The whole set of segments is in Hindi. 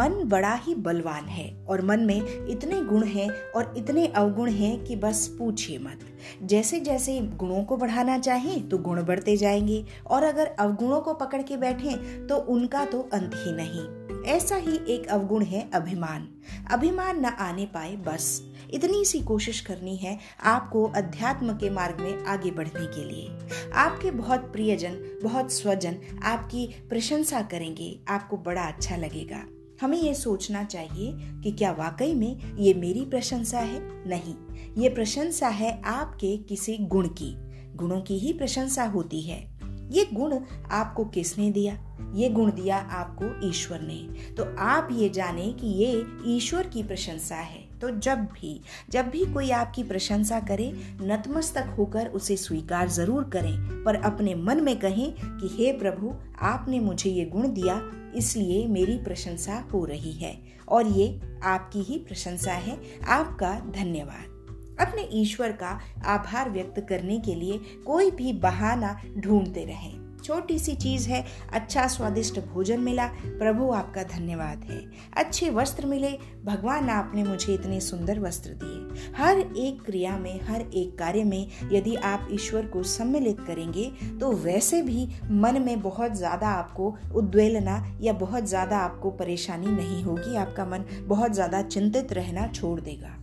मन बड़ा ही बलवान है और मन में इतने गुण हैं और इतने अवगुण हैं कि बस पूछिए मत। जैसे जैसे गुणों को बढ़ाना चाहें तो गुण बढ़ते जाएँगे और अगर अवगुणों को पकड़ के बैठें तो उनका तो अंत ही नहीं। ऐसा ही एक अवगुण है अभिमान। अभिमान न आने पाए बस। इतनी सी कोशिश करनी है आपको अध्यात्म के मार्ग में आगे बढ़ने के लिए। आपके बहुत प्रियजन, बहुत स्वजन आपकी प्रशंसा करेंगे, आपको बड़ा अच्छा लगेगा। हमें ये सोचना चाहिए कि क्या वाकई में ये मेरी प्रशंसा है? नहीं। ये प्रशंसा है आपके किसी गुण की। गुणों की ही प्रशंसा होती है। ये गुण आपको किसने दिया? ये गुण दिया आपको ईश्वर ने। तो आप ये जाने कि ये ईश्वर की प्रशंसा है। तो जब भी जब भी कोई आपकी प्रशंसा करे, नतमस्तक होकर उसे स्वीकार ज़रूर करें, पर अपने मन में कहें कि, हे प्रभु, आपने मुझे ये गुण दिया, इसलिए मेरी प्रशंसा हो रही है। और ये आपकी ही प्रशंसा है। आपका धन्यवाद। अपने ईश्वर का आभार व्यक्त करने के लिए कोई भी बहाना ढूंढते रहें। छोटी सी चीज़ है अच्छा स्वादिष्ट भोजन मिला। प्रभु आपका धन्यवाद है। अच्छे वस्त्र मिले। भगवान आपने मुझे इतने सुंदर वस्त्र दिए। हर एक क्रिया में, हर एक कार्य में यदि आप ईश्वर को सम्मिलित करेंगे तो वैसे भी मन में बहुत ज़्यादा आपको उद्वेलना या बहुत ज़्यादा आपको परेशानी नहीं होगी। आपका मन बहुत ज़्यादा चिंतित रहना छोड़ देगा।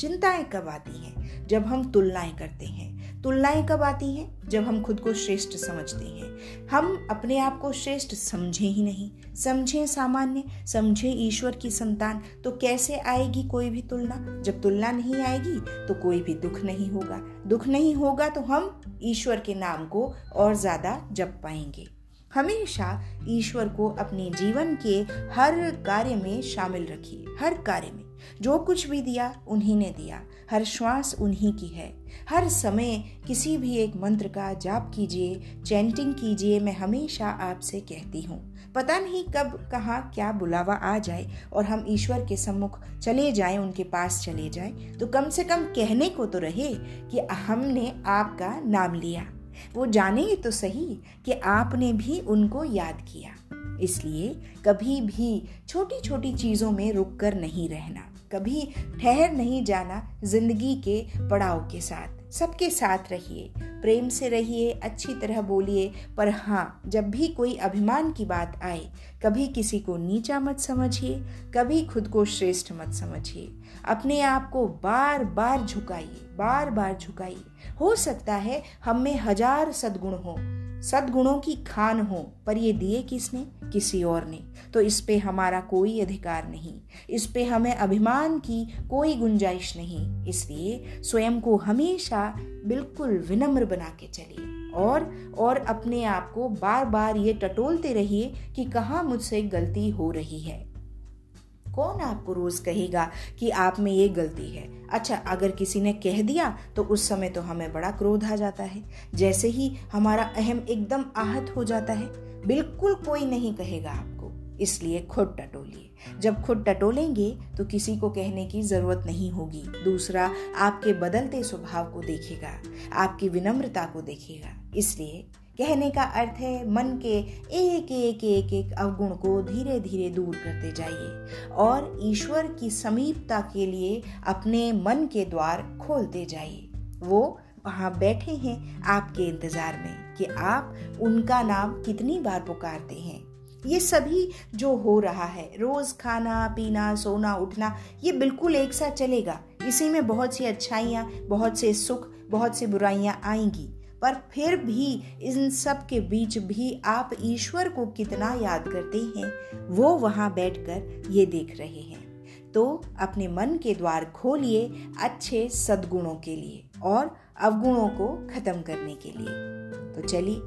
चिंताएँ कब आती हैं? जब हम तुलनाएँ करते हैं। तुलनाएँ कब आती हैं? जब हम खुद को श्रेष्ठ समझते हैं। हम अपने आप को श्रेष्ठ समझे ही नहीं। समझे सामान्य, समझे ईश्वर की संतान। तो कैसे आएगी कोई भी तुलना? जब तुलना नहीं आएगी तो कोई भी दुख नहीं होगा। दुख नहीं होगा तो हम ईश्वर के नाम को और ज़्यादा जप पाएँगे। हमेशा ईश्वर को अपने जीवन के हर कार्य में शामिल रखिए। हर कार्य में। जो कुछ भी दिया, उन्हीं ने दिया। हर श्वास उन्हीं की है। हर समय किसी भी एक मंत्र का जाप कीजिए, चैंटिंग कीजिए, मैं हमेशा आपसे कहती हूँ। पता नहीं कब, कहाँ, क्या बुलावा आ जाए और हम ईश्वर के सम्मुख चले जाएँ, उनके पास चले जाएँ तो कम से कम कहने को तो रहे कि हमने आपका नाम लिया। वो जाने तो सही कि आपने भी उनको याद किया। इसलिए कभी भी छोटी छोटी चीज़ों में रुक कर नहीं रहना, कभी ठहर नहीं जाना ज़िंदगी के पड़ाव के साथ। सबके साथ रहिए, प्रेम से रहिए, अच्छी तरह बोलिए। पर हाँ जब भी कोई अभिमान की बात आए, कभी किसी को नीचा मत समझिए, कभी खुद को श्रेष्ठ मत समझिए। अपने आप को बार बार झुकाइए बार बार झुकाइए। हो सकता है हम में हज़ार सदगुण हो सदगुणों की खान हो, पर ये दिए किसने? किसी और ने। तो इस पे हमारा कोई अधिकार नहीं। इस पे हमें अभिमान की कोई गुंजाइश नहीं। इसलिए स्वयं को हमेशा बिल्कुल विनम्र बना के चलिए। और और अपने आप को बार बार ये टटोलते रहिए कि कहाँ मुझसे गलती हो रही है। कौन आपको रोज कहेगा कि आप में ये गलती है? अच्छा अगर किसी ने कह दिया तो उस समय तो हमें बड़ा क्रोध आ जाता है। जैसे ही हमारा अहम एकदम आहत हो जाता है, बिल्कुल कोई नहीं कहेगा आपको। इसलिए खुद टटोलिए। जब खुद टटोलेंगे तो किसी को कहने की ज़रूरत नहीं होगी। दूसरा, आपके बदलते स्वभाव को देखेगा। आपकी विनम्रता को देखेगा। इसलिए कहने का अर्थ है, मन के एक एक एक एक अवगुण को धीरे धीरे दूर करते जाइए और ईश्वर की समीपता के लिए अपने मन के द्वार खोलते जाइए। वो वहाँ बैठे हैं आपके इंतज़ार में कि आप उनका नाम कितनी बार पुकारते हैं। ये सभी जो हो रहा है, रोज खाना, पीना, सोना, उठना, ये बिल्कुल एक साथ चलेगा। इसी में बहुत सी अच्छाइयाँ, बहुत से सुख, बहुत सी बुराइयाँ आएँगी। पर फिर भी इन सब के बीच भी आप ईश्वर को कितना याद करते हैं, वो वहाँ बैठकर ये देख रहे हैं। तो अपने मन के द्वार खोलिए अच्छे सद्गुणों के लिए और अवगुणों को खत्म करने के लिए। तो चलिए,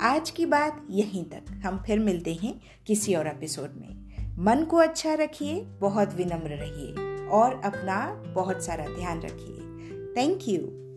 आज की बात यहीं तक। हम फिर मिलते हैं किसी और एपिसोड में। मन को अच्छा रखिए, बहुत विनम्र रहिए और अपना बहुत सारा ध्यान रखिए। Thank you